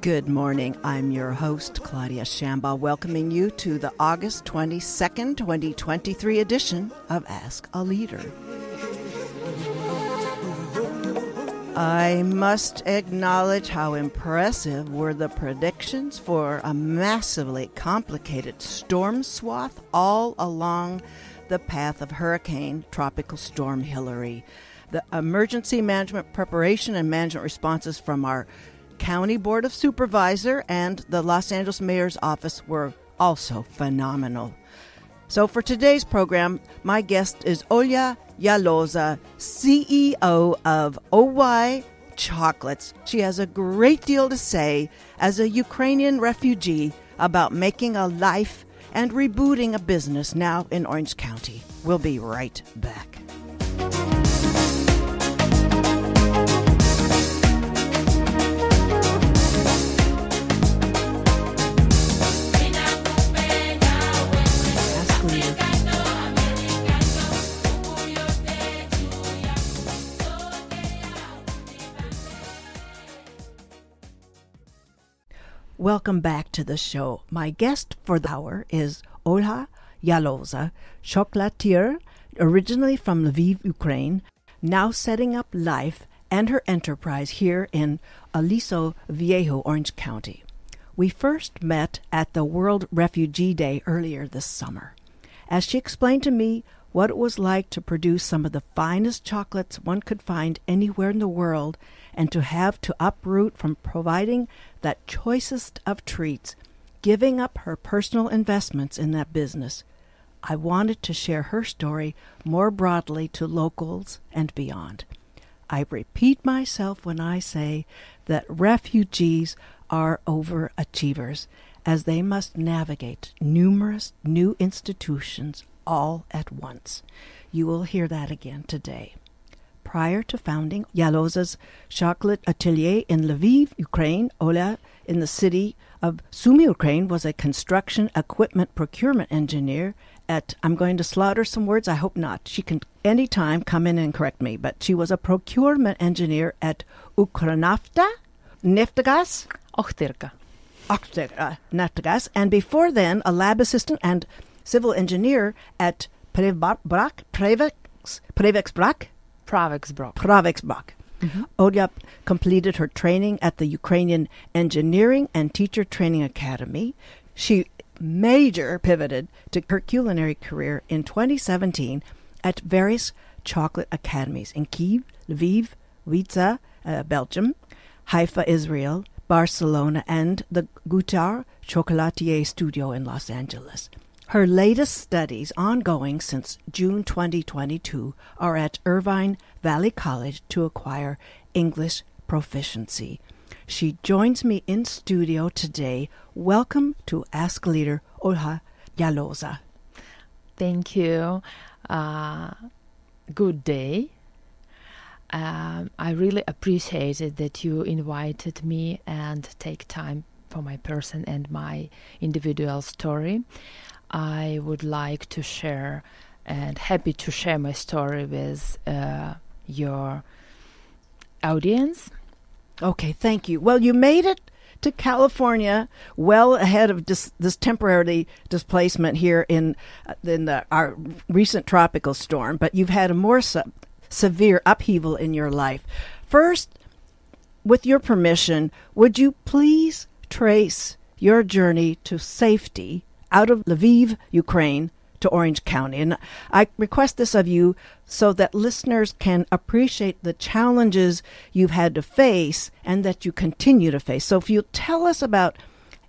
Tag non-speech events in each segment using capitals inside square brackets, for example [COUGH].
Good morning. I'm your host, Claudia Shamba, welcoming you to the August 22nd, 2023 edition of Ask a Leader. I must acknowledge how impressive were the predictions for a massively complicated storm swath all along the path of Hurricane Tropical Storm Hilary. The emergency management preparation and management responses from our County Board of Supervisor and the Los Angeles Mayor's Office were also phenomenal. So for today's program, my guest is Olya Yaloza, CEO of OY Chocolates. She has a great deal to say as a Ukrainian refugee about making a life and rebooting a business now in Orange County. We'll be right back. Welcome back to the show. My guest for the hour is Olha Yaloza, chocolatier, originally from Lviv, Ukraine, now setting up life and her enterprise here in Aliso Viejo, Orange County. We first met at the World Refugee Day earlier this summer. As she explained to me what it was like to produce some of the finest chocolates one could find anywhere in the world and to have to uproot from providing that choicest of treats, giving up her personal investments in that business. I wanted to share her story more broadly to locals and beyond. I repeat myself when I say that refugees are overachievers as they must navigate numerous new institutions all at once. You will hear that again today. Prior to founding Yaloza's chocolate atelier in Lviv, Ukraine, Ola in the city of Sumy, Ukraine, was a construction equipment procurement engineer at, I'm going to slaughter some words, I hope not. She can anytime come in and correct me, but she was a procurement engineer at Ukronafta, Neftegas? Ochterka. Ochterka, Neftegas, and before then, a lab assistant and civil engineer at Prevbrak, Prevex, Prevexbrak? Pravexbrak. Pravexbrak. Mm-hmm. Completed her training at the Ukrainian Engineering and Teacher Training Academy. She major pivoted to her culinary career in 2017 at various chocolate academies in Kiev, Lviv, Wieze, uh, Belgium, Haifa, Israel, Barcelona, and the Gutar Chocolatier Studio in Los Angeles. Her latest studies, ongoing since June 2022, are at Irvine Valley College to acquire English proficiency. She joins me in studio today. Welcome to Ask Leader Olha Yaloza. Thank you. Uh, good day. Um, I really appreciated that you invited me and take time for my person and my individual story. I would like to share and happy to share my story with uh, your audience. Okay, thank you. Well, you made it to California well ahead of dis- this temporary displacement here in uh, in the, our recent tropical storm, but you've had a more severe upheaval in your life. First, with your permission, would you please trace your journey to safety out of Lviv, Ukraine, to Orange County. And I request this of you so that listeners can appreciate the challenges you've had to face and that you continue to face. So if you tell us about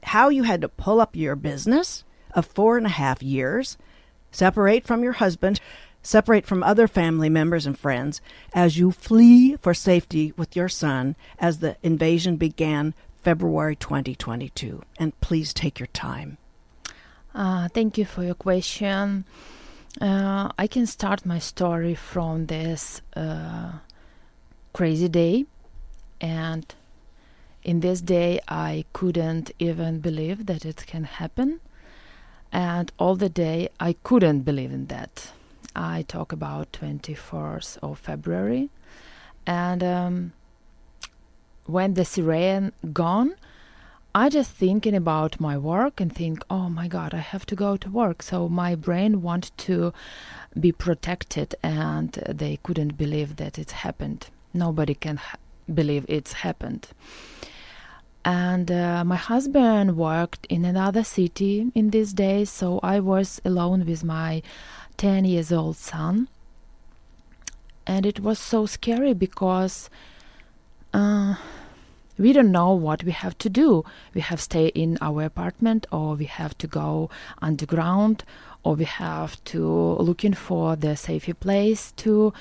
how you had to pull up your business of four and a half years, separate from your husband, separate from other family members and friends as you flee for safety with your son as the invasion began February 2022. And please take your time. Uh, thank you for your question. Uh, I can start my story from this uh, crazy day, and in this day, I couldn't even believe that it can happen, and all the day I couldn't believe in that. I talk about 24th of February, and um, when the siren gone, I just thinking about my work and think, oh my God, I have to go to work. So my brain want to be protected, and they couldn't believe that it happened. Nobody can ha- believe it's happened. And uh, my husband worked in another city in these days, so I was alone with my 10 years old son. And it was so scary because uh, we don't know what we have to do. We have stay in our apartment, or we have to go underground, or we have to looking for the safer place to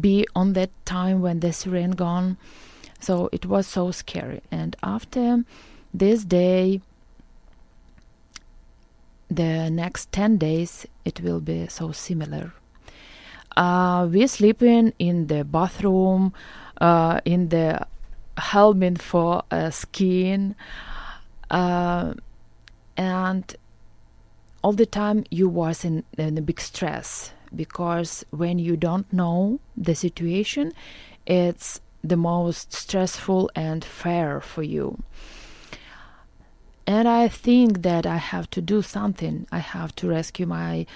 be on that time when the siren gone. So it was so scary. And after this day, the next 10 days, it will be so similar. Uh, we're sleeping in the bathroom, uh, in the helmet for uh, skiing, uh, and all the time you was in, in a big stress because when you don't know the situation, it's the most stressful and fair for you. And I think that I have to do something. I have to rescue my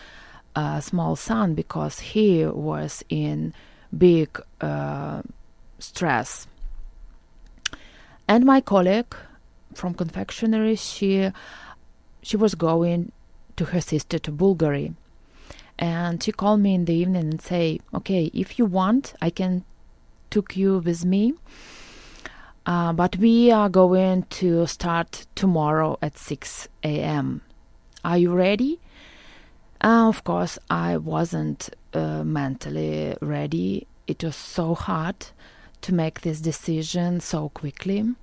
uh, small son because he was in big uh, stress. And my colleague from confectionery, she she was going to her sister to Bulgaria, and she called me in the evening and say, "Okay, if you want, I can took you with me. Uh, but we are going to start tomorrow at 6 a.m. Are you ready? Uh, of course, I wasn't uh, mentally ready. It was so hard to make this decision so quickly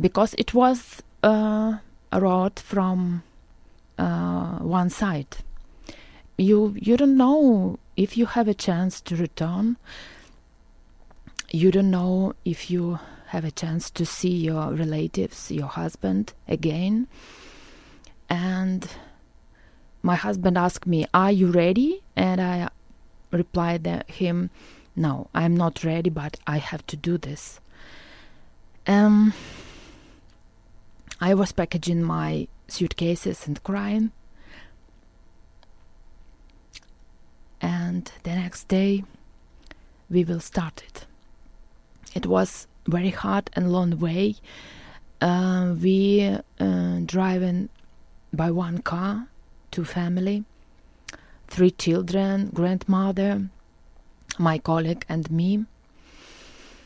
because it was uh, a road from uh, one side. You you don't know if you have a chance to return you don't know if you have a chance to see your relatives, your husband again. And my husband asked me, Are you ready? And I replied that him, No, I'm not ready, but I have to do this. Um, I was packaging my suitcases and crying. And the next day, we will start it. It was very hard and long way. Uh, we uh, driving by one car, two family, three children, grandmother, my colleague and me.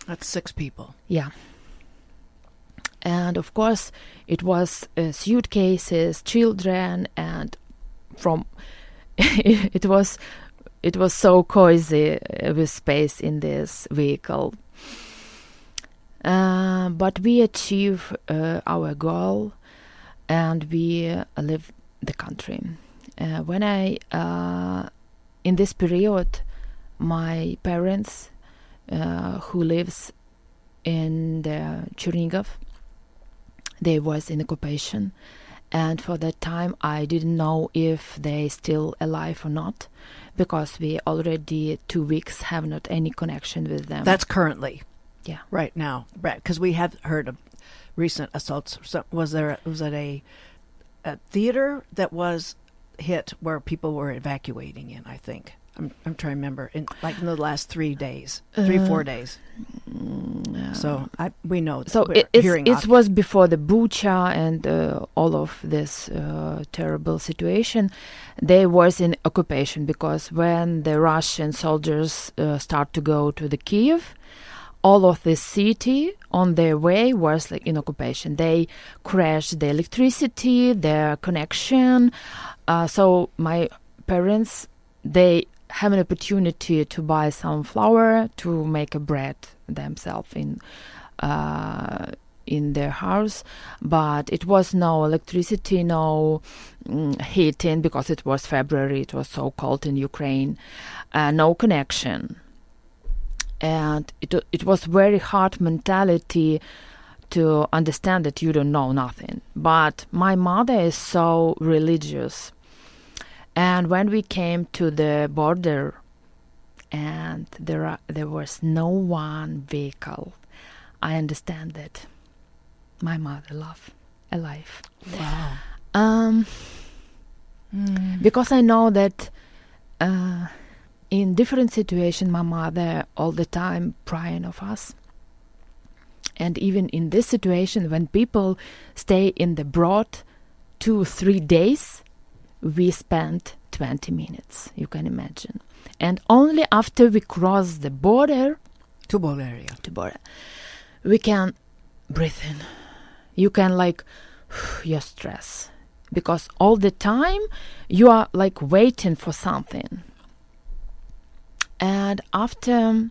That's six people. Yeah. And of course, it was uh, suitcases, children, and from [LAUGHS] it was it was so cozy uh, with space in this vehicle uh, but we achieve uh, our goal and we uh, leave the country. Uh, when I, uh, in this period, my parents, uh, who lives in the Chernigov, they was in occupation and for that time i didn't know if they still alive or not because we already two weeks have not any connection with them that's currently yeah. Right now, right? because we have heard of recent assaults. So was there was it a, a theater that was hit where people were evacuating in? I think. I'm, I'm trying to remember in like in the last three days, three uh, four days. So I we know. So it it was before the Bucha and uh, all of this uh, terrible situation. They was in occupation because when the Russian soldiers uh, start to go to the Kiev, all of the city on their way was like in occupation. They crashed the electricity, their connection. Uh, so my parents they have an opportunity to buy some flour to make a bread themselves in uh, in their house, but it was no electricity, no mm, heating because it was February. It was so cold in Ukraine, uh, no connection and it it was very hard mentality to understand that you don't know nothing. But my mother is so religious, and when we came to the border, and there are, there was no one vehicle. I understand that my mother loved alive. Wow. Um, Mm. because I know that uh, in different situations, my mother all the time praying of us. And even in this situation, when people stay in the broad two three days, we spent 20 minutes. You can imagine. And only after we cross the border To Bulgaria. to border, we can breathe in. You can like [SIGHS] your stress because all the time you are like waiting for something. And after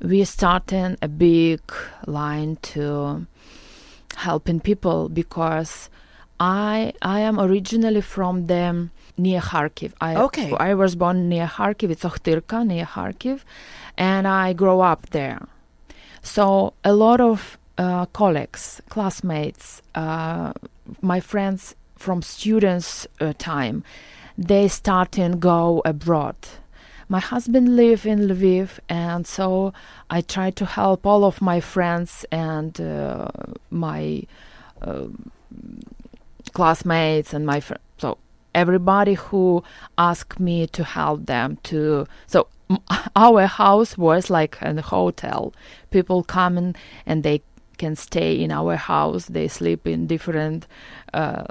we starting a big line to helping people because I I am originally from the near Kharkiv. I Okay. I was born near Kharkiv. It's Ochtyrka near Kharkiv, and I grew up there. So a lot of uh, colleagues, classmates, uh, my friends from students' uh, time, they start and go abroad. My husband live in Lviv, and so I try to help all of my friends and uh, my uh, classmates and my friends. so everybody who asked me to help them to so [LAUGHS] our house was like a hotel people come in and they can stay in our house they sleep in different uh,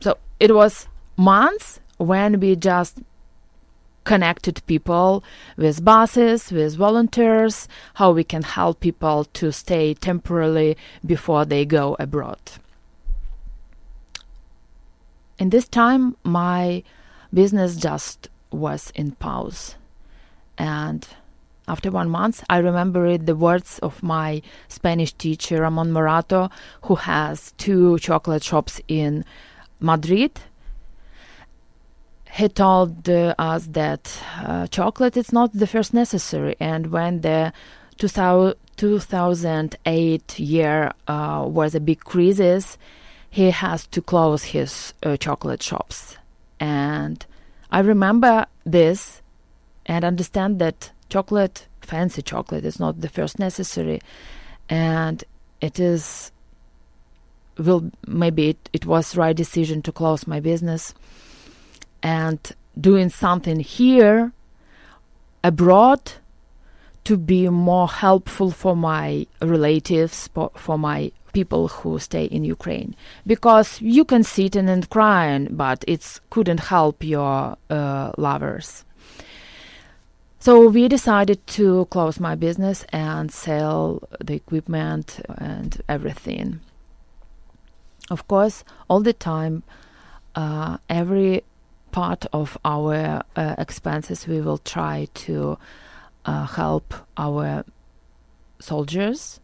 so it was months when we just connected people with buses with volunteers how we can help people to stay temporarily before they go abroad in this time my business just was in pause. And after one month i remembered the words of my spanish teacher ramon morato who has two chocolate shops in madrid. He told uh, us that uh, chocolate is not the first necessary. And when the 2000, 2008 year uh, was a big crisis he has to close his uh, chocolate shops. And I remember this and understand that chocolate, fancy chocolate, is not the first necessary. And it is, will maybe it, it was right decision to close my business and doing something here abroad to be more helpful for my relatives, for, for my people who stay in Ukraine because you can sit in and crying, but it couldn't help your uh, lovers. So we decided to close my business and sell the equipment and everything. Of course, all the time, uh, every part of our uh, expenses we will try to uh, help our soldiers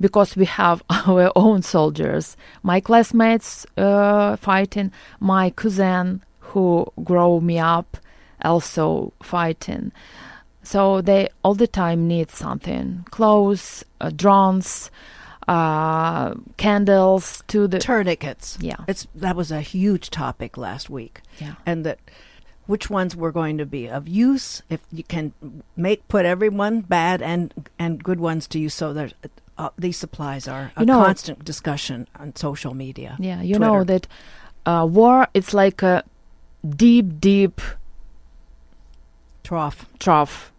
because we have [LAUGHS] our own soldiers. My classmates uh, fighting, my cousin who grow me up also fighting. So they all the time need something: clothes, uh, drones, uh, candles to the Tourniquets. yeah It's that was a huge topic last week, yeah and that which ones were going to be of use if you can make put everyone bad and and good ones to use. So there's uh, these supplies are a You know- constant discussion on social media. yeah. You know that uh, war it's like a deep, deep Trough trough,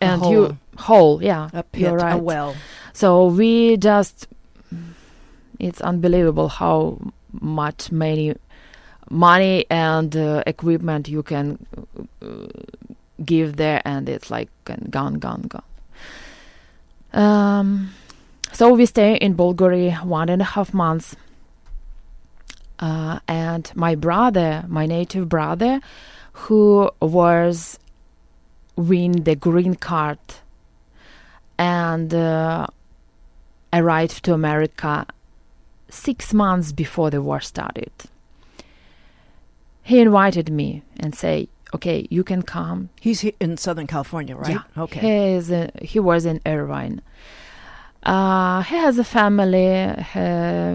A and hole. you hole. Yeah, a pit, you're right. a well. So we just, it's unbelievable how much many money and uh, equipment you can uh, give there, and it's like gone, gone, gone. Um, so we stay in Bulgaria one and a half months. Uh, and my brother, my native brother, who was win the green card and uh, arrived to America six months before the war started. He invited me and say, "Okay, you can come." He's in Southern California, right? Yeah. Okay. He is. uh, he was in Irvine. Uh, he has a family.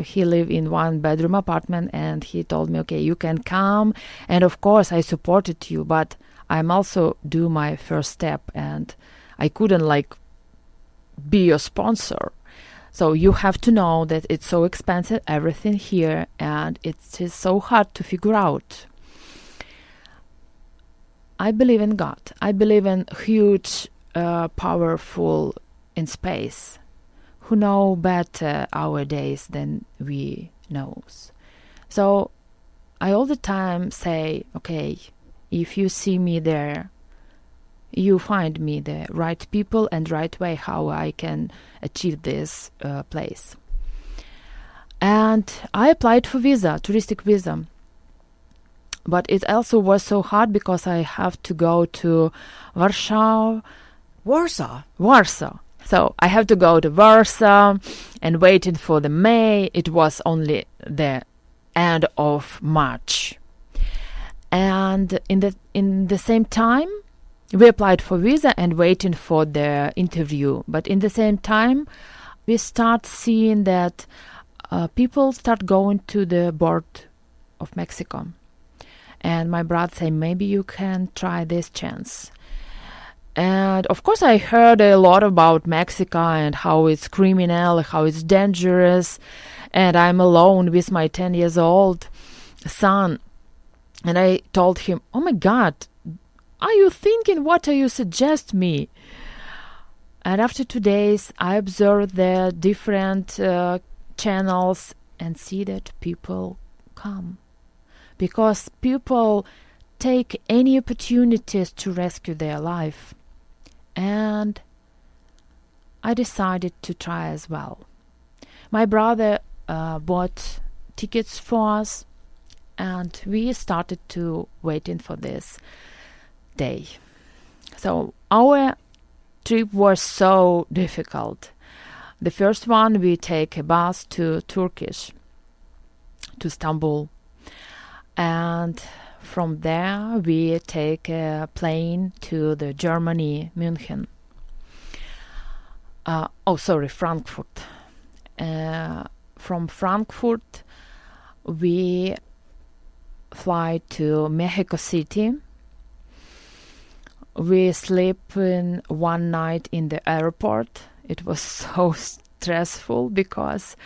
He live in one bedroom apartment, and he told me, "Okay, you can come." And of course, I supported you, but I'm also do my first step, and I couldn't like be your sponsor. So you have to know that it's so expensive, everything here, and it is so hard to figure out. I believe in God. I believe in huge, uh, powerful in space, who know better our days than we knows. So I all the time say, okay, if you see me there, you find me the right people and right way how I can achieve this uh, place. And I applied for visa, touristic visa. But it also was so hard because I have to go to Warsaw, Warsaw. Warsaw. So I have to go to Warsaw and waiting for the May. It was only the end of March. And in the in the same time we applied for visa and waiting for the interview. But in the same time we start seeing that uh, people start going to the board of Mexico. And my brother say maybe you can try this chance. And of course, I heard a lot about Mexico and how it's criminal, how it's dangerous. And I'm alone with my 10 years old son. And I told him, Oh my God, are you thinking? What are you suggest me? And after two days, I observed the different uh, channels and see that people come because people take any opportunities to rescue their life. And I decided to try as well. My brother uh, bought tickets for us, and we started to waiting for this day. So our trip was so difficult. The first one we take a bus to Turkish to Istanbul and from there we take a plane to the Germany München. Uh, oh, sorry, Frankfurt. Uh, from Frankfurt we fly to Mexico City. We sleep in one night in the airport. It was [LAUGHS] so stressful because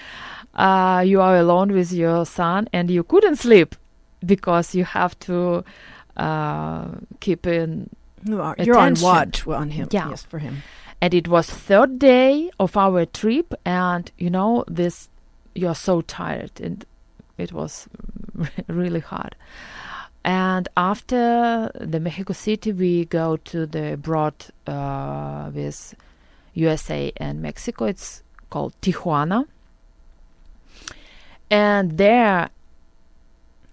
uh, you are alone with your son and you couldn't sleep because you have to uh, keep in. Are, you're on watch on him. Yeah. Yes, for him. And it was third day of our trip, and you know this, you're so tired, and it was [LAUGHS] really hard. And after the Mexico City, we go to the broad uh, with USA and Mexico. It's called Tijuana. And there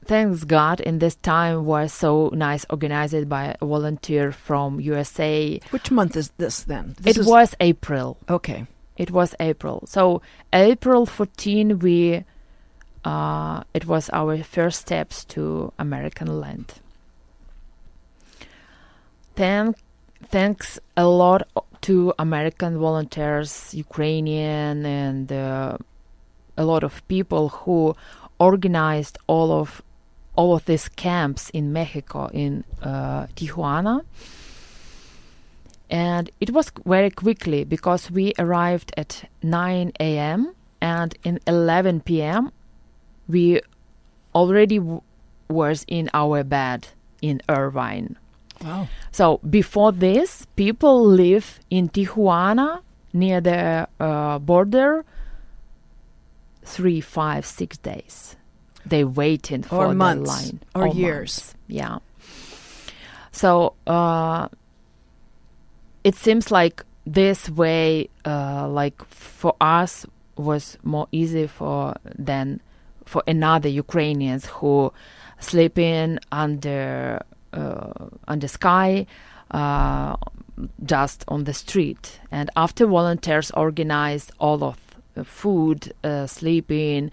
thanks God, in this time was so nice, organized by a volunteer from USA. Which month is this then? This it is- was April. Okay. It was April. So April 14, we uh, it was our first steps to American land. Thank, thanks a lot to American volunteers, Ukrainian, and uh, a lot of people who organized all of all of these camps in Mexico in uh, Tijuana. And it was very quickly because we arrived at 9 a.m. and in 11 p.m. we already w- was in our bed in Irvine. Wow. So before this, people live in Tijuana near the uh, border three, five, six days. They waited for Or the months, line or months. years. Yeah. So uh, it seems like this way, uh, like for us, was more easy for than for another Ukrainians who sleeping under uh, under sky, uh, just on the street. And after volunteers organized all of food, uh, sleeping,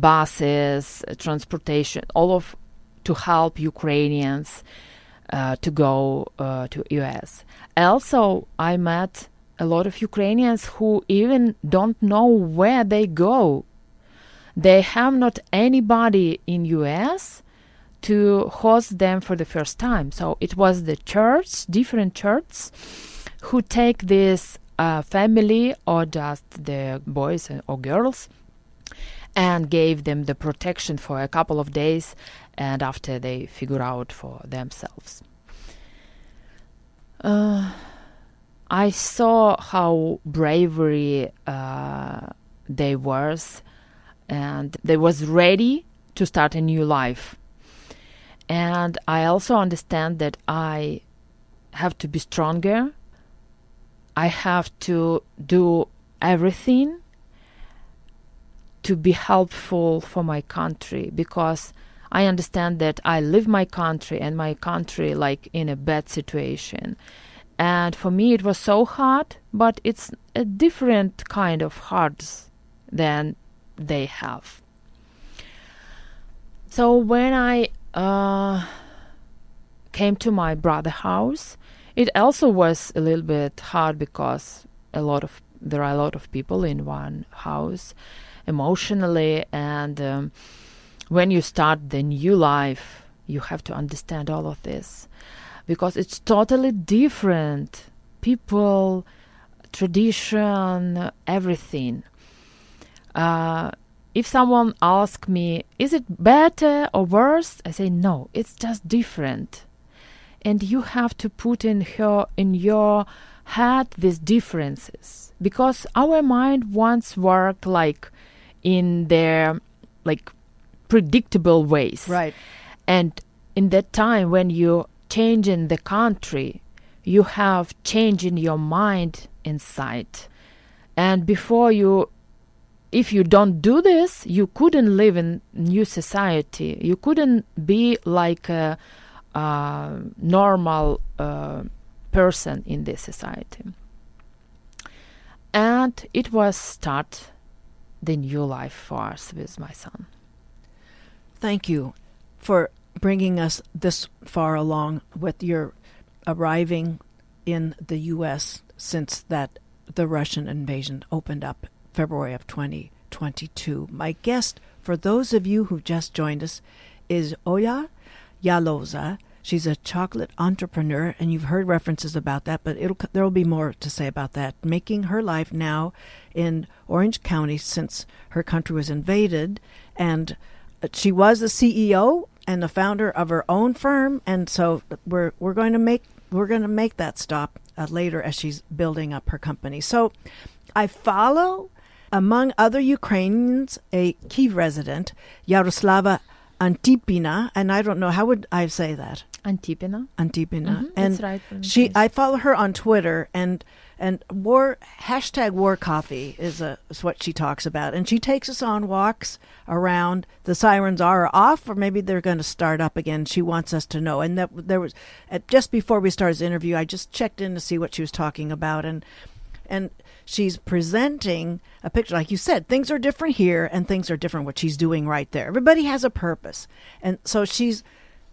buses, uh, transportation, all of to help Ukrainians uh, to go uh, to US. Also, I met a lot of Ukrainians who even don't know where they go. They have not anybody in US to host them for the first time. So it was the church, different churches, who take this uh, family or just the boys or girls and gave them the protection for a couple of days and after they figure out for themselves. Uh, I saw how bravery uh, they was and they was ready to start a new life. And I also understand that I have to be stronger. I have to do everything to be helpful for my country because I understand that I live my country and my country like in a bad situation. And for me it was so hard, but it's a different kind of hard than they have. So when I uh, came to my brother house, it also was a little bit hard because a lot of there are a lot of people in one house emotionally and um, when you start the new life you have to understand all of this because it's totally different people tradition everything uh, if someone asks me, is it better or worse? I say no, it's just different. And you have to put in her in your head these differences because our mind once worked like in their like predictable ways. Right. And in that time when you change in the country, you have change in your mind inside. And before you if you don't do this, you couldn't live in new society. You couldn't be like a, a normal uh, person in this society. And it was start the new life for us with my son. Thank you for bringing us this far along with your arriving in the U.S. since that the Russian invasion opened up February of 2022. My guest, for those of you who've just joined us, is Olya Yaloza. She's a chocolate entrepreneur, and you've heard references about that, but there will be more to say about that. Making her life now in Orange County since her country was invaded, and she was the CEO and the founder of her own firm, and so we're we're going to make we're going to make that stop uh, later as she's building up her company. So I follow among other Ukrainians, a Kiev resident, Yaroslava Antipina, and I don't know how would I say that. Antipina. Antipina, mm-hmm, and right, she. I follow her on Twitter, and and war hashtag war coffee is a is what she talks about, and she takes us on walks around. The sirens are off, or maybe they're going to start up again. She wants us to know, and that there was at, just before we started the interview, I just checked in to see what she was talking about, and and she's presenting a picture like you said things are different here and things are different what she's doing right there everybody has a purpose and so she's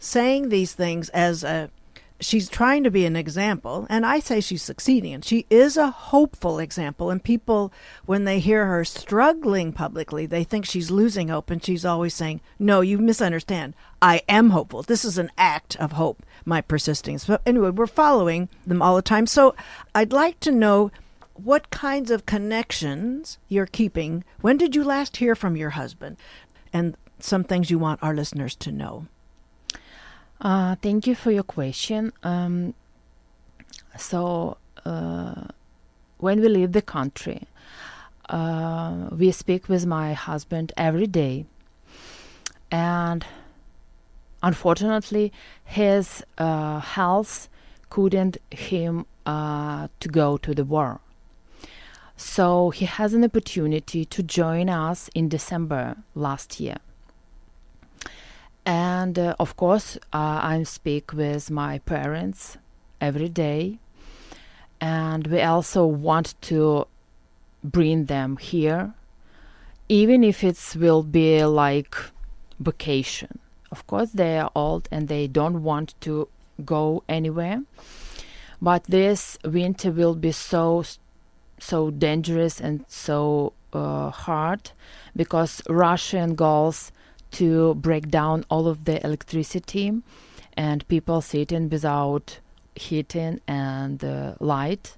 saying these things as a she's trying to be an example and i say she's succeeding and she is a hopeful example and people when they hear her struggling publicly they think she's losing hope and she's always saying no you misunderstand i am hopeful this is an act of hope my persisting so anyway we're following them all the time so i'd like to know what kinds of connections you're keeping. When did you last hear from your husband? And some things you want our listeners to know. Uh, thank you for your question. Um, so, uh, when we leave the country, uh, we speak with my husband every day. And unfortunately, his uh, health couldn't him uh, to go to the war. So he has an opportunity to join us in December last year. And uh, of course, uh, I speak with my parents every day. And we also want to bring them here, even if it will be like vacation. Of course, they are old and they don't want to go anywhere. But this winter will be so so dangerous and so uh, hard because Russian girls to break down all of the electricity and people sitting without heating and uh, light.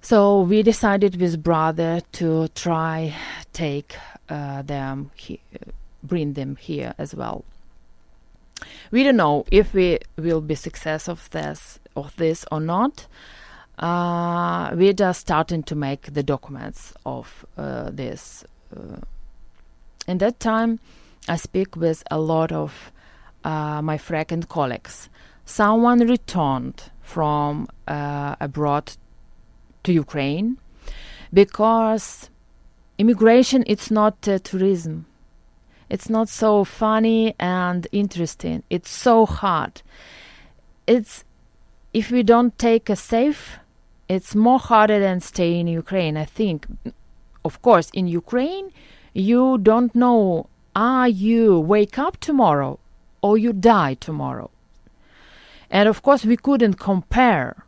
So we decided with brother to try take uh, them, he- bring them here as well. We don't know if we will be success of this of this or not. Uh, we're just starting to make the documents of uh, this. Uh, in that time, I speak with a lot of uh, my frequent colleagues. Someone returned from uh, abroad to Ukraine because immigration it's not uh, tourism. It's not so funny and interesting. It's so hard. It's if we don't take a safe, it's more harder than stay in Ukraine. I think, of course, in Ukraine, you don't know are you wake up tomorrow or you die tomorrow. And of course, we couldn't compare.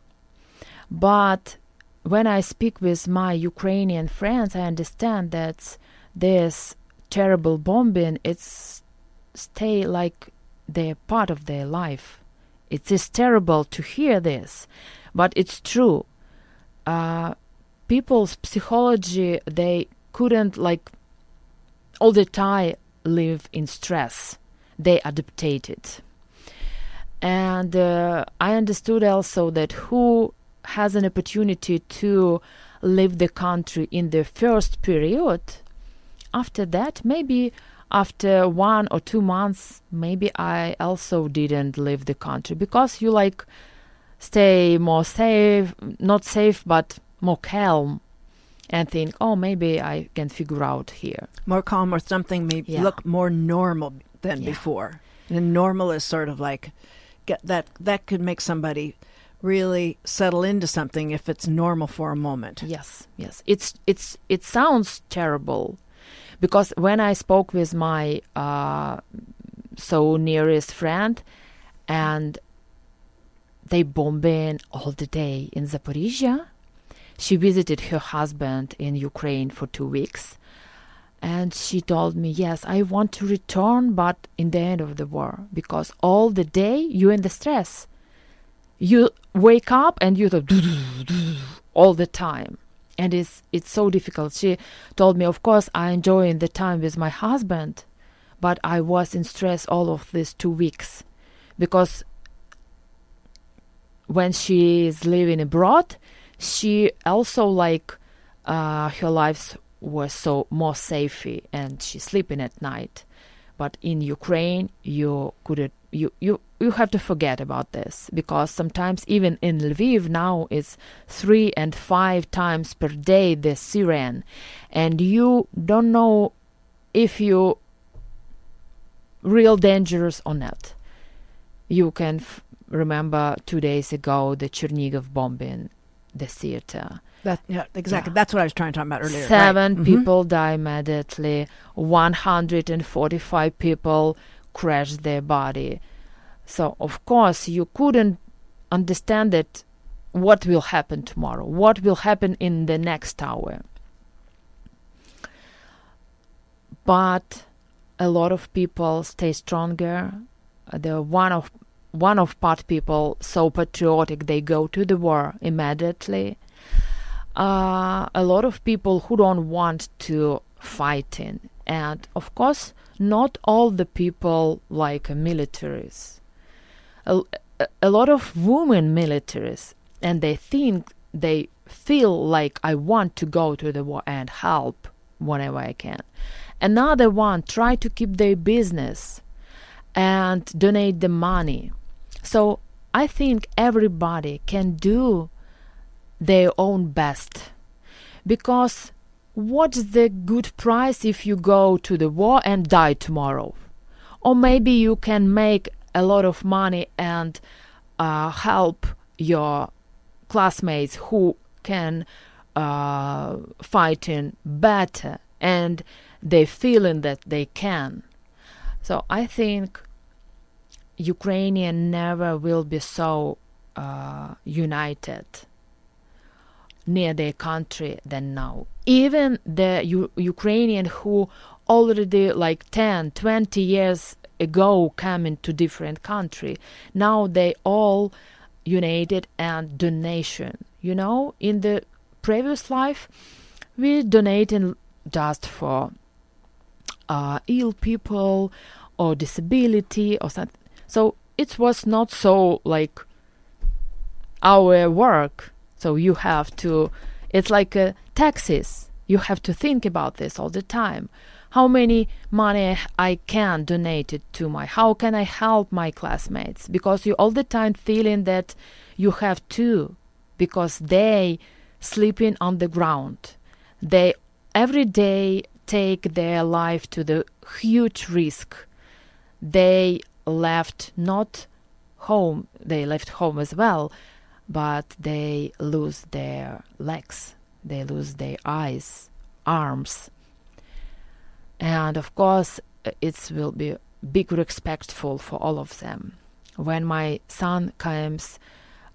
But when I speak with my Ukrainian friends, I understand that this terrible bombing it's stay like they're part of their life. It is terrible to hear this, but it's true. Uh, people's psychology they couldn't like all the time live in stress. They adapted it. And uh, I understood also that who has an opportunity to leave the country in the first period, after that, maybe after one or two months, maybe I also didn't leave the country because you like stay more safe, not safe, but more calm and think, oh, maybe I can figure out here. More calm or something may Yeah. look more normal than Yeah. before. And normal is sort of like get that that could make somebody really settle into something if it's normal for a moment. Yes, yes. It's it's it sounds terrible because when I spoke with my uh, so nearest friend, and they bombing all the day in Zaporizhia. She visited her husband in Ukraine for two weeks, and she told me, "Yes, I want to return, but in the end of the war, because all the day you in the stress." you wake up and you thought [LAUGHS] all the time and it's it's so difficult she told me of course i enjoy the time with my husband but i was in stress all of these two weeks because when she is living abroad she also like uh, her life was so more safety and she's sleeping at night. But in ukraine you couldn't you you you have to forget about this because sometimes even in Lviv now it's three and five times per day the siren, and you don't know if you real dangerous or not. You can f- remember two days ago the Chernigov bombing, the theater. That yeah, exactly. Yeah. That's what I was trying to talk about earlier. right. Seven Mhm. people die immediately. 145 people crashed their body. So, of course, you couldn't understand it. What will happen tomorrow? What will happen in the next hour? But a lot of people stay stronger. The one of one of part people so patriotic they go to the war immediately. Uh, a lot of people who don't want to fight in. And of course not all the people like militaries. A- a lot of women militaries and they think they feel like i want to go to the war and help whenever i can. Another one try to keep their business and donate the money so i think everybody can do their own best. Because what's the good price if you go to the war and die tomorrow? Or maybe you can make a lot of money and uh, help your classmates who can uh, fight in better and they feeling that they can. So i think ukrainian never will be so uh, united near their country than now even the U- Ukrainian who already like 10, 20 years ago came into different country, now they all united and donation. You know, in the previous life, we donated just for uh, ill people or disability or something. So it was not so like our work. So you have to, it's like taxes. You have to think about this all the time. How many money I can donate it to my, how can I help my classmates? Because you all the time feeling that you have to, because they sleeping on the ground. They every day take their life to the huge risk. They left not home, they left home as well, but they lose their legs, they lose their eyes, arms. And of course, it will be big respectful for all of them. When my son comes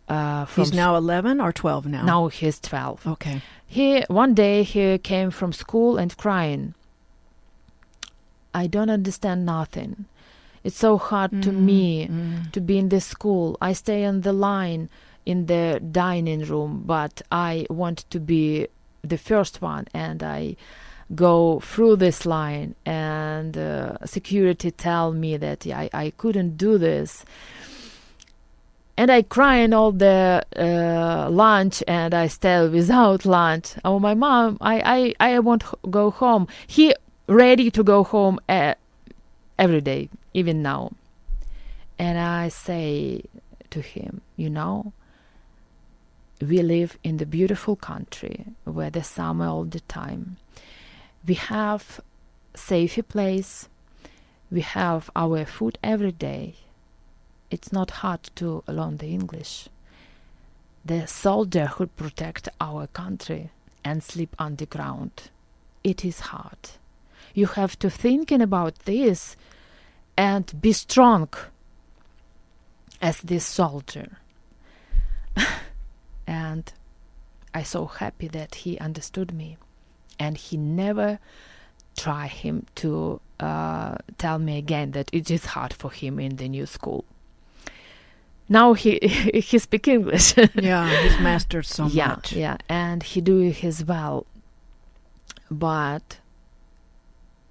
uh, from He's now 11 or 12 now? now he's 12 Okay. he one day he came from school and crying i don't understand nothing it's so hard to me Mm. to be in the school i stay on the line in the dining room but i want to be the first one and i go through this line and uh, security tell me that I, I couldn't do this and I crying all the uh, lunch and I stay without lunch. Oh, my mom, I, I, I won't h- go home. He ready to go home uh, every day, even now. And I say to him, you know, we live in the beautiful country where the summer all the time. We have safety place. We have our food every day it's not hard to learn the English. The soldier who protect our country and sleep underground, it is hard. You have to thinking about this and be strong as this soldier. [LAUGHS] and I so happy that he understood me, and he never try him to uh, tell me again that it is hard for him in the new school now he [LAUGHS] he speak English. [LAUGHS] Yeah, he's mastered so yeah, much. yeah, and he do his well, but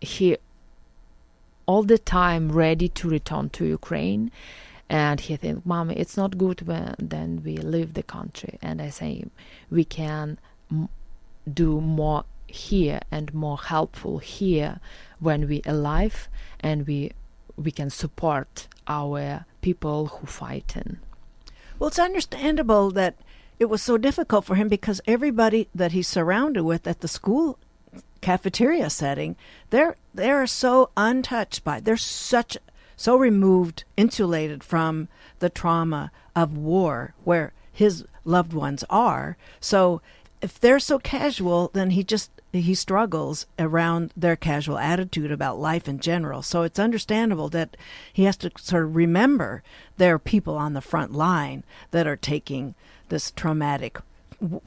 he all the time ready to return to Ukraine, and he think, "Mommy, it's not good when then we leave the country." And I say, "We can m- do more here and more helpful here when we alive, and we we can support our people who fighting." Well, it's understandable that it was so difficult for him because everybody that he's surrounded with at the school cafeteria setting, they're they're so untouched by. They're such so removed, insulated from the trauma of war where his loved ones are. So if they're so casual, then he just he struggles around their casual attitude about life in general. So it's understandable that he has to sort of remember there are people on the front line that are taking this traumatic w-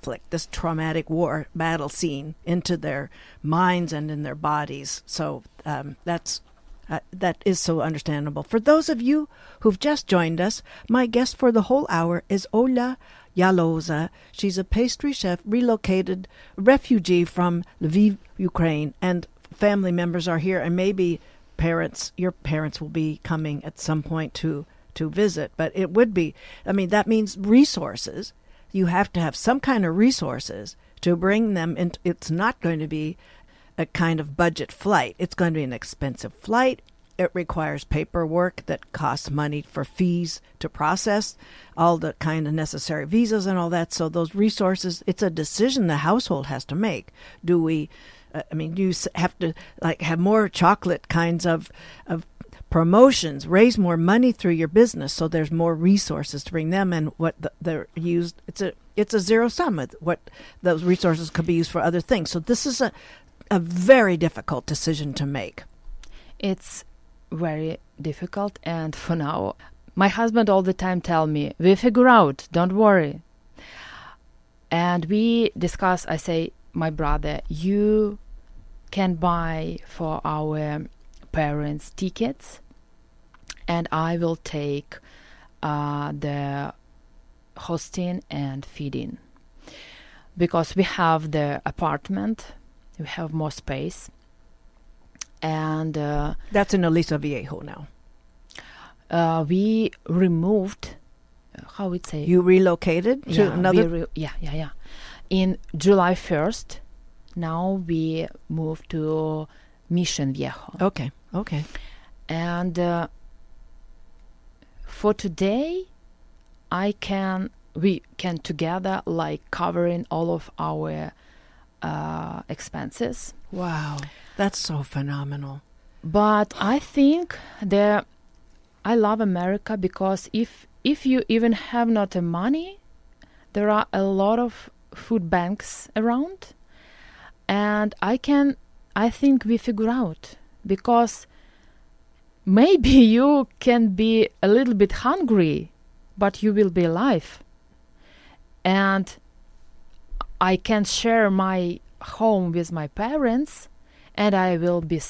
conflict, this traumatic war battle scene into their minds and in their bodies. So um, that's uh, that is so understandable. For those of you who've just joined us, my guest for the whole hour is Olya Yaloza. She's a pastry chef, relocated refugee from Lviv, Ukraine, and family members are here, and maybe parents, your parents will be coming at some point to to visit. But it would be, I mean, that means resources. You have to have some kind of resources to bring them in. It's not going to be a kind of budget flight. It's going to be an expensive flight. It requires paperwork that costs money for fees to process all the kind of necessary visas and all that. So those resources, it's a decision the household has to make. Do we? uh, I mean, you have to like have more chocolate kinds of of promotions, raise more money through your business, so there's more resources to bring them, and what the, they're used. It's a it's a zero sum. What those resources could be used for other things. So this is a a very difficult decision to make. It's very difficult, and for now, my husband all the time tell me, "We figure out. Don't worry." And we discuss. I say, my brother, you can buy for our parents tickets, and I will take uh, the hosting and feeding because we have the apartment, we have more space, and uh, That's in Aliso Viejo now. uh, we removed. How would say You relocated to yeah, another. re- yeah, yeah, yeah. In July first, now we moved to Mission Viejo, okay, okay. and uh, for today, I can we can together like covering all of our uh, expenses. Wow, that's so phenomenal. But I think that I love America because if if you even have not the money, there are a lot of food banks around, and I can I think we figure out because maybe [LAUGHS] you can be a little bit hungry, but you will be alive, and I can share my home with my parents, and I will be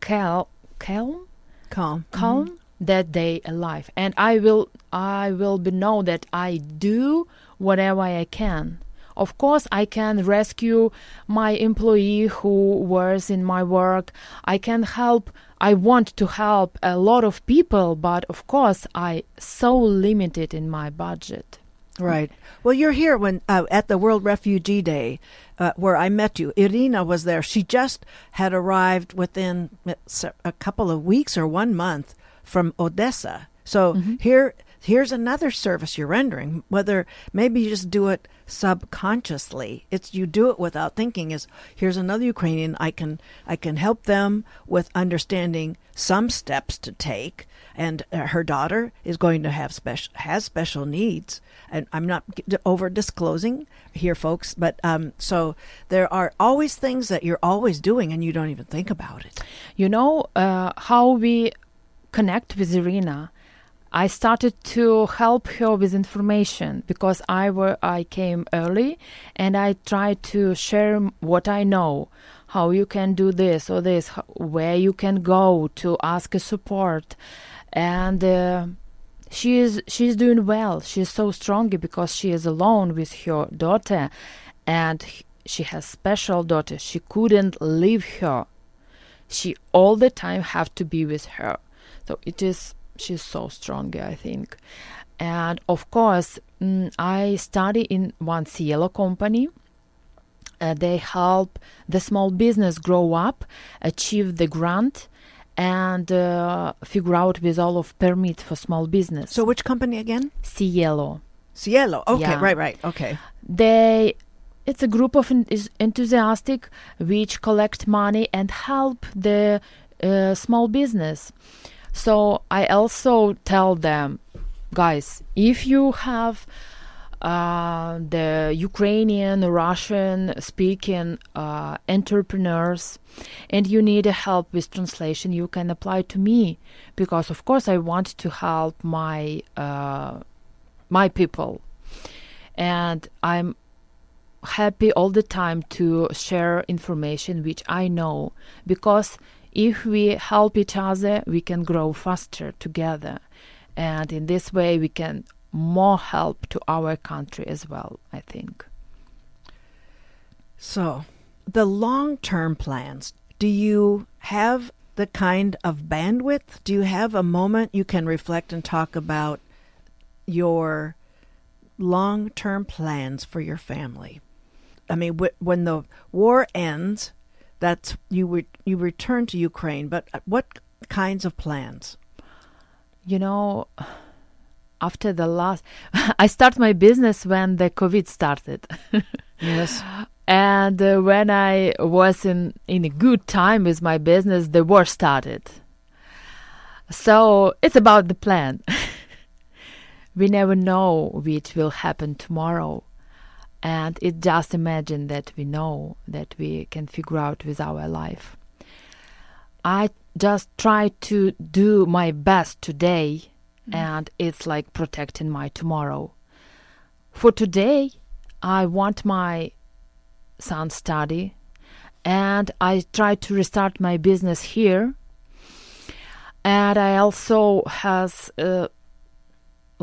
cal- calm Calm. Mm-hmm. calm that day alive. And i will i will be know that i do whatever i can of course i can rescue my employee who was in my work i can help i want to help a lot of people but of course i so limited in my budget Right. Well, you're here when uh, at the World Refugee Day, uh, where I met you. Irina was there. She just had arrived within a couple of weeks or one month from Odessa. So here, here's another service you're rendering. Whether maybe you just do it subconsciously, it's you do it without thinking. Is here's another Ukrainian. I can I can help them with understanding some steps to take and uh, her daughter is going to have special has special needs and i'm not over disclosing here folks but um, so there are always things that you're always doing and you don't even think about it You know uh, how we connect with Irina. I started to help her with information because I were I came early and I tried to share what I know, how you can do this or this, where you can go to ask support, and uh, she is she's doing well. She's so strong because she is alone with her daughter, and she has special daughter. She couldn't leave her she all the time have to be with her so it is she's so strong i think. And of course mm, i study in one cielo company. Uh, they help the small business grow up achieve the grant and uh, figure out with all of permit for small business. So which company again? Cielo cielo okay Yeah. right right. Okay. They it's a group of en- enthusiastic which collect money and help the uh, small business so i also tell them guys if you have uh, the Ukrainian, Russian speaking uh, entrepreneurs, and you need help with translation, you can apply to me because, of course, I want to help my uh, my people, and I'm happy all the time to share information which I know because if we help each other, we can grow faster together, and in this way, we can more help to our country as well. I think. so the long-term plans do you have the kind of bandwidth do you have a moment you can reflect and talk about your long-term plans for your family i mean wh- when the war ends that's you re- you return to ukraine but uh, what kinds of plans You know, after the last, [LAUGHS] I start my business when the COVID started. [LAUGHS] yes And uh, when I was in, in a good time with my business, the war started. So it's about the plan. [LAUGHS] we never know which will happen tomorrow. And it just imagine that we know that we can figure out with our life. I just try to do my best today, and it's like protecting my tomorrow. For today, I want my son study, and I try to restart my business here. And I also has uh,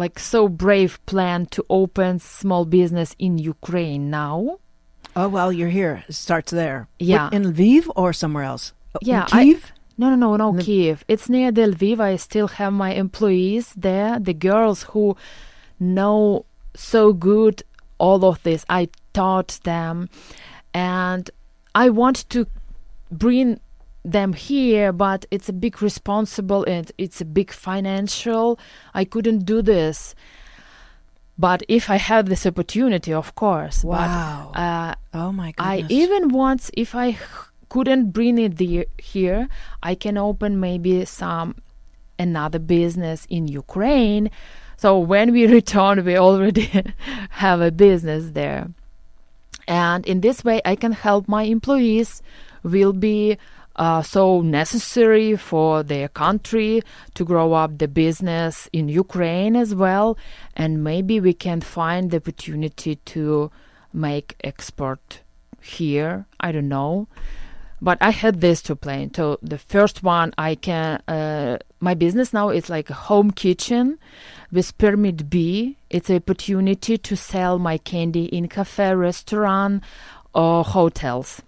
like so brave plan to open small business in Ukraine now. Oh well, you're here. It starts there. Yeah. In Lviv or somewhere else. Oh, in Yeah, I- Kiev. No, no, no, no, The- Kiev. It's near the Lviv. I still have my employees there, the girls who know so good all of this. I taught them, and I want to bring them here, but it's a big responsible and it's a big financial. I couldn't do this. But if I had this opportunity, of course. Wow. But, uh, oh my god I even once, if I couldn't bring it the, here, I can open maybe some another business in Ukraine. So when we [LAUGHS] return, we already [LAUGHS] have a business there. And in this way, I can help my employees. Will be uh, so necessary for their country to grow up the business in Ukraine as well, and maybe we can find the opportunity to make export here. I don't know, but I had this to plan. So the first one, I can. Uh, my business now is like a home kitchen with permit B. It's an opportunity to sell my candy in cafe, restaurant, or hotels.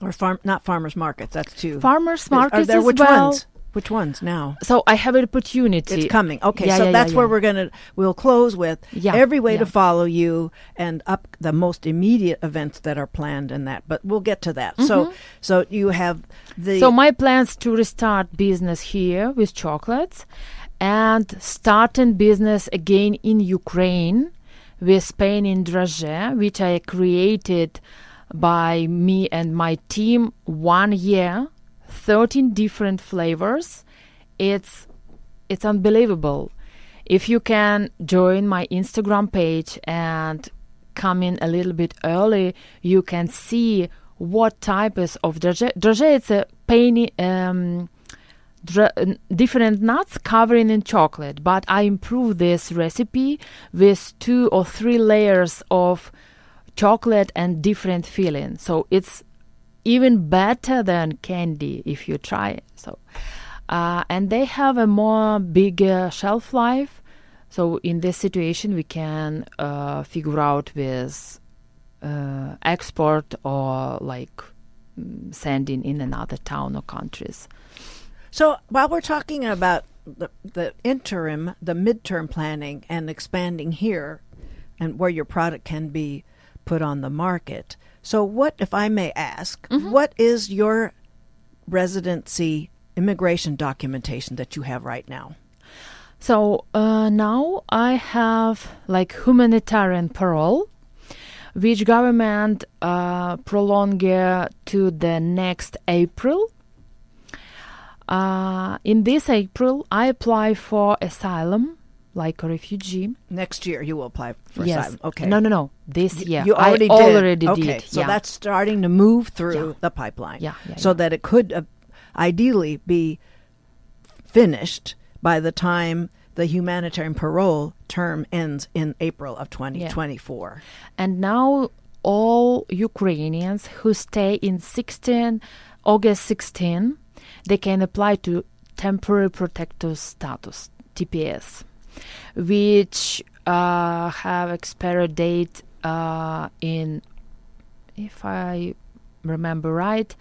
Or farm, not farmers markets. That's two. Farmers Are markets there as which well. ones? Which ones now? So I have an opportunity. It's coming. Okay, Yeah, so yeah, that's yeah, where we're gonna we'll close with Yeah, every way to follow you and up the most immediate events that are planned in that. But we'll get to that. So so you have the Mm-hmm. So my plans to restart business here with chocolates and starting business again in Ukraine with Spain in Drage, which I created by me and my team one year, 13 different flavors. It's it's unbelievable. If you can join my Instagram page and come in a little bit early, you can see what types of drage. Drage it's a painy, um, different nuts covering in chocolate, but I improve this recipe with two or three layers of chocolate and different filling. So it's even better than candy if you try it. So, uh, and they have a more bigger shelf life. So in this situation, we can uh, figure out with uh, export or like mm, sending in another town or countries. So while we're talking about the, the interim, the midterm planning and expanding here and where your product can be put on the market. So what if I may ask, what is your residency immigration documentation that you have right now? So uh, now I have like humanitarian parole, which government uh, prolonged to the next April. Uh, in this April, I apply for asylum, like a refugee. Next year you will apply for yes. asylum. Okay. No, no, no. This Y- year. You already I did. already okay. did. So yeah. that's starting to move through Yeah. the pipeline. Yeah, yeah, so that it could uh, ideally be finished by the time the humanitarian parole term ends in April of 2024. And now all Ukrainians who stay in 16 August 16, they can apply to temporary protective status (TPS), which uh, have expired date uh, in, if I remember right,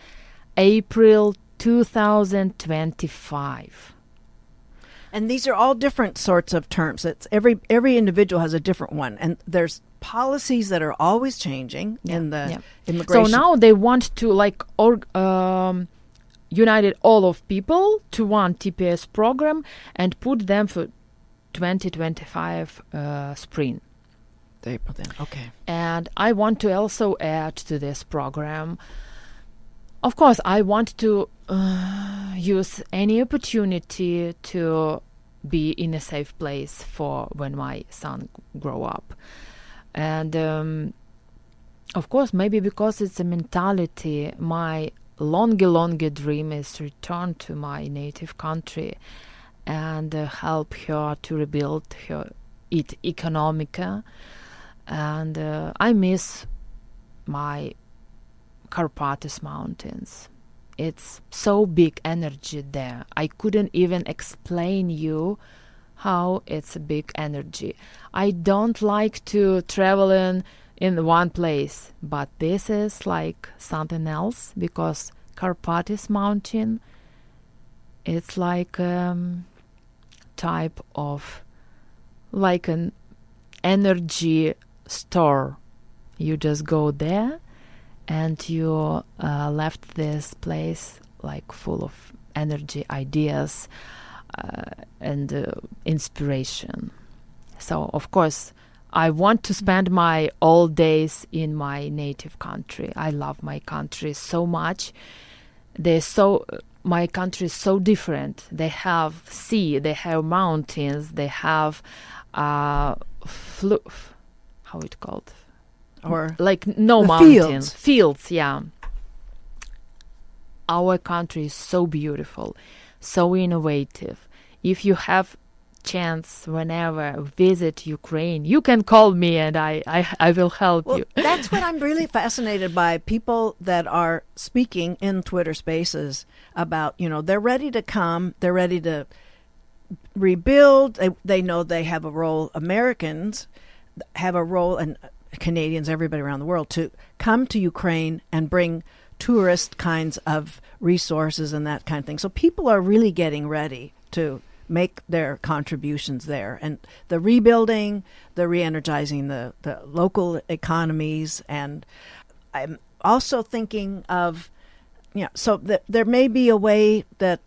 April 2025. And these are all different sorts of terms. It's every every individual has a different one and there's policies that are always changing in the yeah. immigration So now they want to like org, um, united all of people to one TPS program and put them for 2025 uh, spring. April then. Okay. And I want to also add to this program. Of course, I want to uh, use any opportunity to be in a safe place for when my son grow up, and um, of course, maybe because it's a mentality, my longer, longer dream is to return to my native country and uh, help her to rebuild her it economica and uh, I miss my Karpatis Mountains. It's so big energy there. I couldn't even explain you how it's a big energy. I don't like to travel in in one place, but this is like something else because Karpatis Mountain it's like um type of like an energy store. You just go there and you uh, left this place like full of energy, ideas, uh, and uh, inspiration. So, of course, I want to spend my all days in my native country. I love my country so much. They're so my country is so different. They have sea, they have mountains, they have uh, flu- how it called Or like no mountains fields. fields yeah our country is so beautiful so innovative if you have chance whenever visit ukraine you can call me and i i, I will help Well, you [LAUGHS] that's what I'm really fascinated by. People that are speaking in Twitter spaces about, you know, they're ready to come, they're ready to rebuild. They, they know they have a role, Americans have a role, and Canadians, everybody around the world, to come to Ukraine and bring tourist kinds of resources and that kind of thing. So people are really getting ready to make their contributions there. And the rebuilding, the re energizing the, the local economies. And I'm also thinking of, you know, so there may be a way that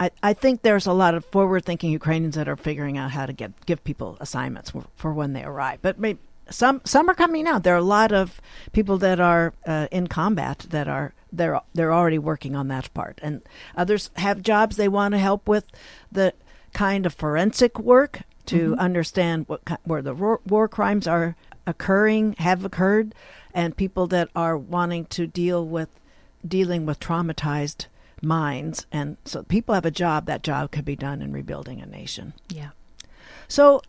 I, I think there's a lot of forward thinking Ukrainians that are figuring out how to get give people assignments for, for when they arrive. But maybe some some are coming out. There are a lot of people that are uh, in combat that are they're they're already working on that part, and others have jobs they want to help with the kind of forensic work to mm-hmm. understand what where the war, war crimes are occurring have occurred, and people that are wanting to deal with dealing with traumatized minds, and so people have a job. That job could be done in rebuilding a nation. yeah So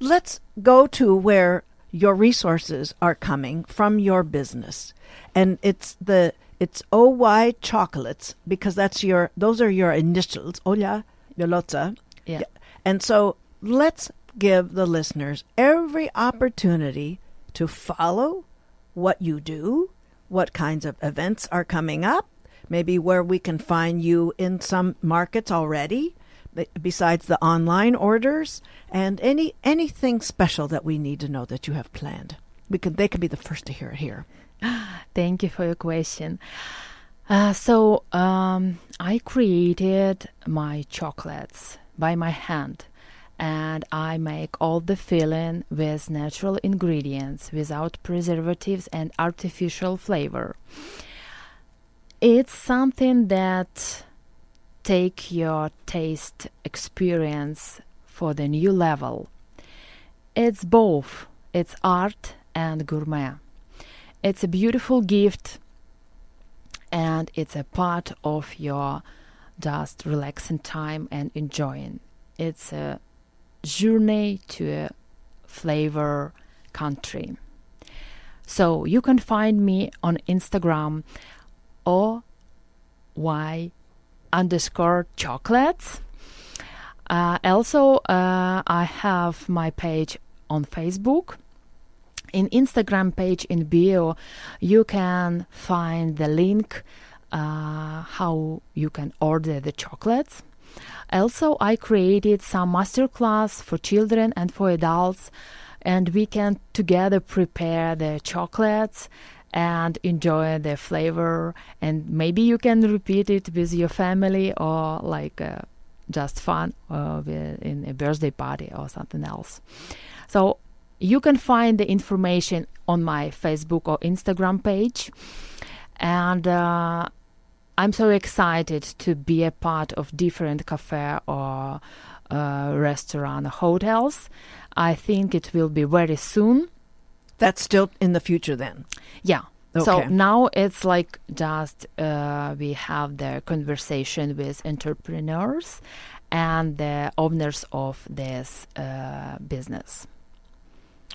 let's go to where your resources are coming from your business. And it's the it's OY chocolates because that's your those are your initials, Olya Yaloza. Yeah And so let's give the listeners every opportunity to follow what you do, what kinds of events are coming up, maybe where we can find you in some markets already besides the online orders and any anything special that we need to know that you have planned. We can they can be the first to hear it here. [SIGHS] Thank you for your question. Uh, so um, I created my chocolates by my hand, and I make all the filling with natural ingredients, without preservatives and artificial flavor. It's something that take your taste experience for the new level. It's both. It's art and gourmet. It's a beautiful gift and it's a part of your just relaxing time and enjoying. It's a journey to a flavor country. So you can find me on Instagram or y underscore chocolates. Uh, also, uh, I have my page on Facebook in Instagram page in bio, you can find the link uh, how you can order the chocolates. Also, I created some masterclass for children and for adults, and we can together prepare the chocolates and enjoy the flavor. And maybe you can repeat it with your family or like uh, just fun uh, in a birthday party or something else. So you can find the information on my Facebook or Instagram page. And uh, I'm so excited to be a part of different cafe or uh, restaurant hotels. I think it will be very soon. That's still in the future then. Yeah. Okay. So now it's like just uh, we have the conversation with entrepreneurs and the owners of this uh, business.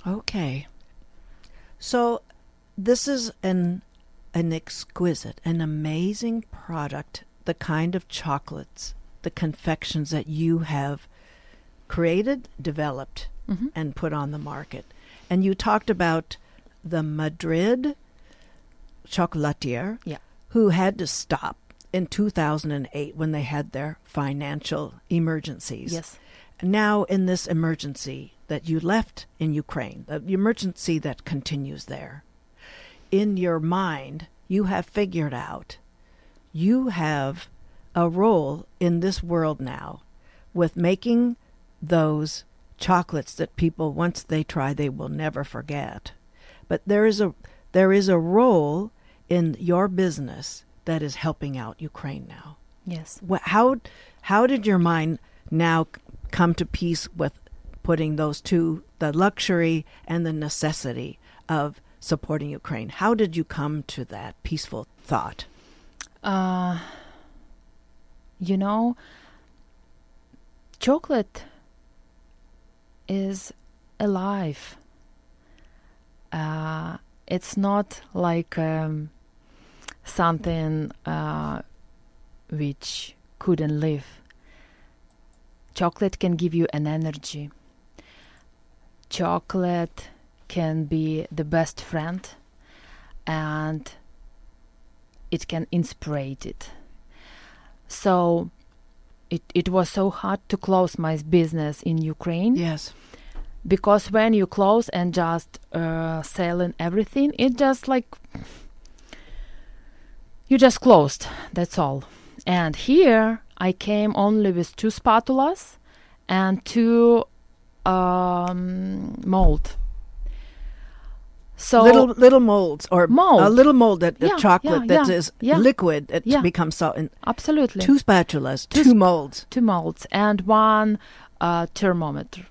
Okay. So this is an an exquisite, an amazing product, the kind of chocolates, the confections that you have created, developed, Mhm. and put on the market. And you talked about the Madrid chocolatier Yeah. who had to stop in 2008 when they had their financial emergencies. Yes. Now, in this emergency that you left in Ukraine, the emergency that continues there, in your mind, you have figured out. You have a role in this world now with making those chocolates that people once they try they will never forget. But there is a there is a role in your business that is helping out Ukraine now. Yes. How how did your mind now come to peace with putting those two the luxury and the necessity of supporting Ukraine how did you come to that peaceful thought Uh, you know, chocolate is alive. Uh, it's not like um, something uh, which couldn't live. Chocolate can give you an energy. Chocolate can be the best friend and it can inspire it. So it, it was so hard to close my business in Ukraine yes because when you close and just uh, selling everything, it just like you just closed. That's all. And here I came only with two spatulas and two um, mold. So little little molds or Mold. a little mold that the Yeah, chocolate yeah, that yeah, is liquid that becomes salt absolutely two spatulas Two two, sp- molds two molds and one uh, thermometer.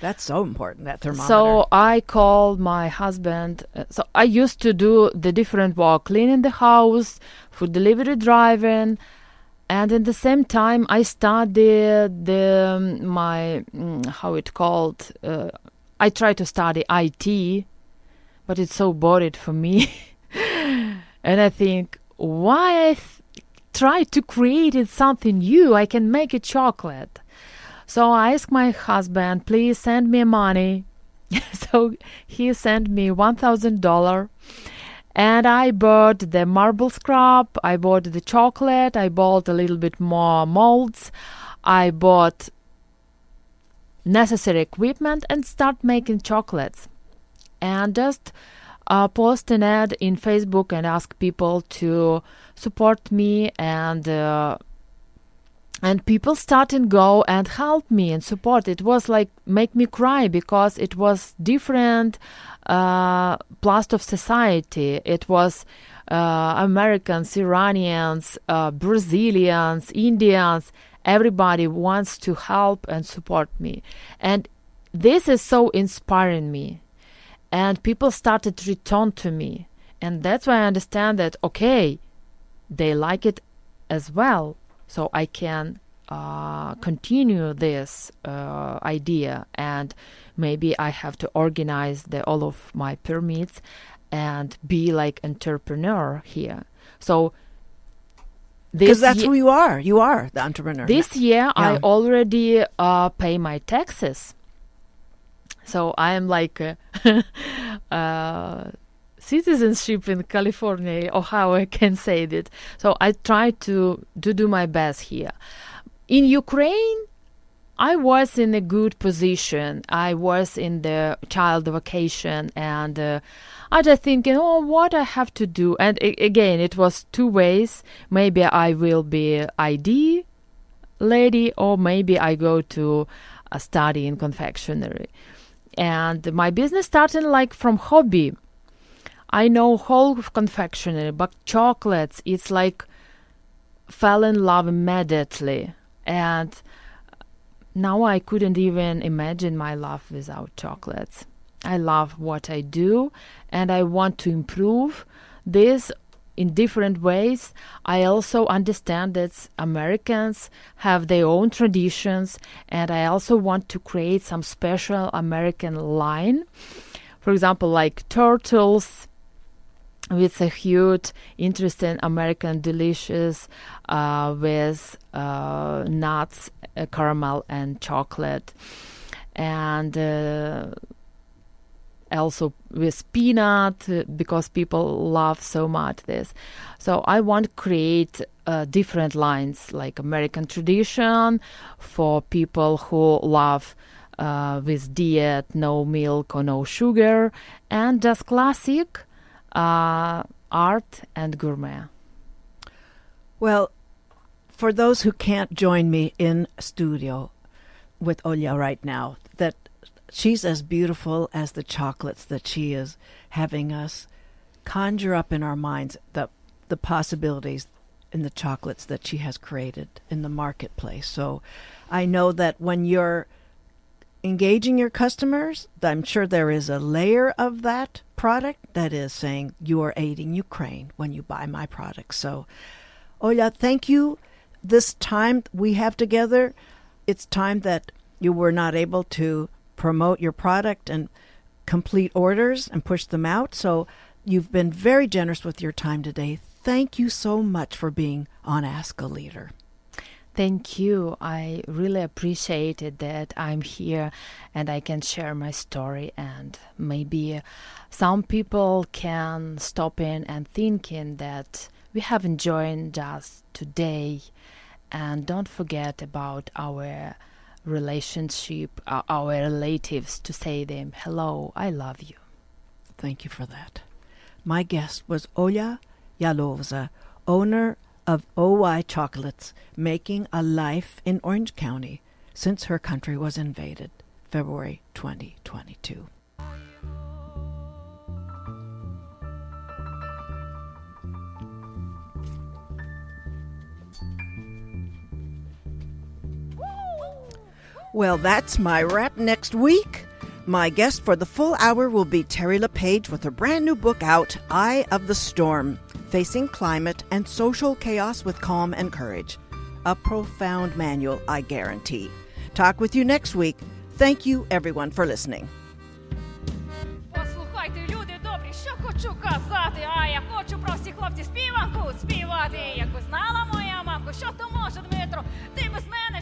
that's so important that thermometer So I called my husband. uh, So I used to do the different work, cleaning the house, food delivery driving, and at the same time I studied the um, my mm, how it called. Uh, I try to study IT, but it's so boring for me, [LAUGHS] and I think why I try to create something new. I can make a chocolate. So I asked my husband, please send me money. [LAUGHS] so he sent me one thousand dollar, and I bought the marble scrub. I bought the chocolate. I bought a little bit more molds. I bought necessary equipment and start making chocolates, and just uh, post an ad in Facebook and ask people to support me and. Uh, and people start and go and help me and support it was like make me cry because it was different uh, plast of society it was uh, americans iranians uh, brazilians indians everybody wants to help and support me. And this is so inspiring me. And people started to return to me. And that's why i understand that okay they like it as well. So I can uh, continue this uh, idea. And maybe I have to organize the all of my permits and be like entrepreneur here. So because that's who you are you are the entrepreneur this year I already uh, pay my taxes. So I am like uh, [LAUGHS] uh, citizenship in California or how I can say it. So I try to, to do my best here. In Ukraine, I was in a good position. I was in the child vacation and uh, I just thinking, oh, what I have to do. And again, it was two ways. Maybe I will be ID lady or maybe I go to a study in confectionery. And my business started like from hobby. I know whole confectionery, but chocolates, it's like fell in love immediately. And now I couldn't even imagine my life without chocolates. I love what I do and I want to improve this in different ways. I also understand that Americans have their own traditions and I also want to create some special American line. For example, like turtles with a huge interest in American delicious uh, with uh, nuts, uh, caramel, and chocolate, and uh, also with peanut uh, because people love so much this. So I want to create uh, different lines like American tradition for people who love. with diet, no milk or no sugar, and just classic uh, art and gourmet? Well, for those who can't join me in studio with Olya right now, that she's as beautiful as the chocolates that she is having us conjure up in our minds the the possibilities in the chocolates that she has created in the marketplace. So I know that when you're engaging your customers, I'm sure there is a layer of that product that is saying you are aiding Ukraine when you buy my product. So, Olya, thank you. This time we have together, it's time that you were not able to promote your product and complete orders and push them out. So, you've been very generous with your time today. Thank you so much for being on Ask a Leader. Thank you. I really appreciated that I'm here and I can share my story and maybe some people can stop in and thinking that we haven't joined just today and don't forget about our relationship, uh, our relatives to say them hello, I love you. Thank you for that. My guest was Olya Yaloza, owner of OY Chocolates making a life in Orange County since her country was invaded, February 2022. Well, that's my wrap next week. My guest for the full hour will be Terry LePage with her brand new book out, Eye of the Storm Facing Climate and Social Chaos with Calm and Courage. A profound manual, I guarantee. Talk with you next week. Thank you, everyone, for listening. Послухайте, люди добрі, що хочу казати, а я хочу про всіх хлопців співанку співати. Якби знала моя мамка, що то може, Дмитро, ти без мене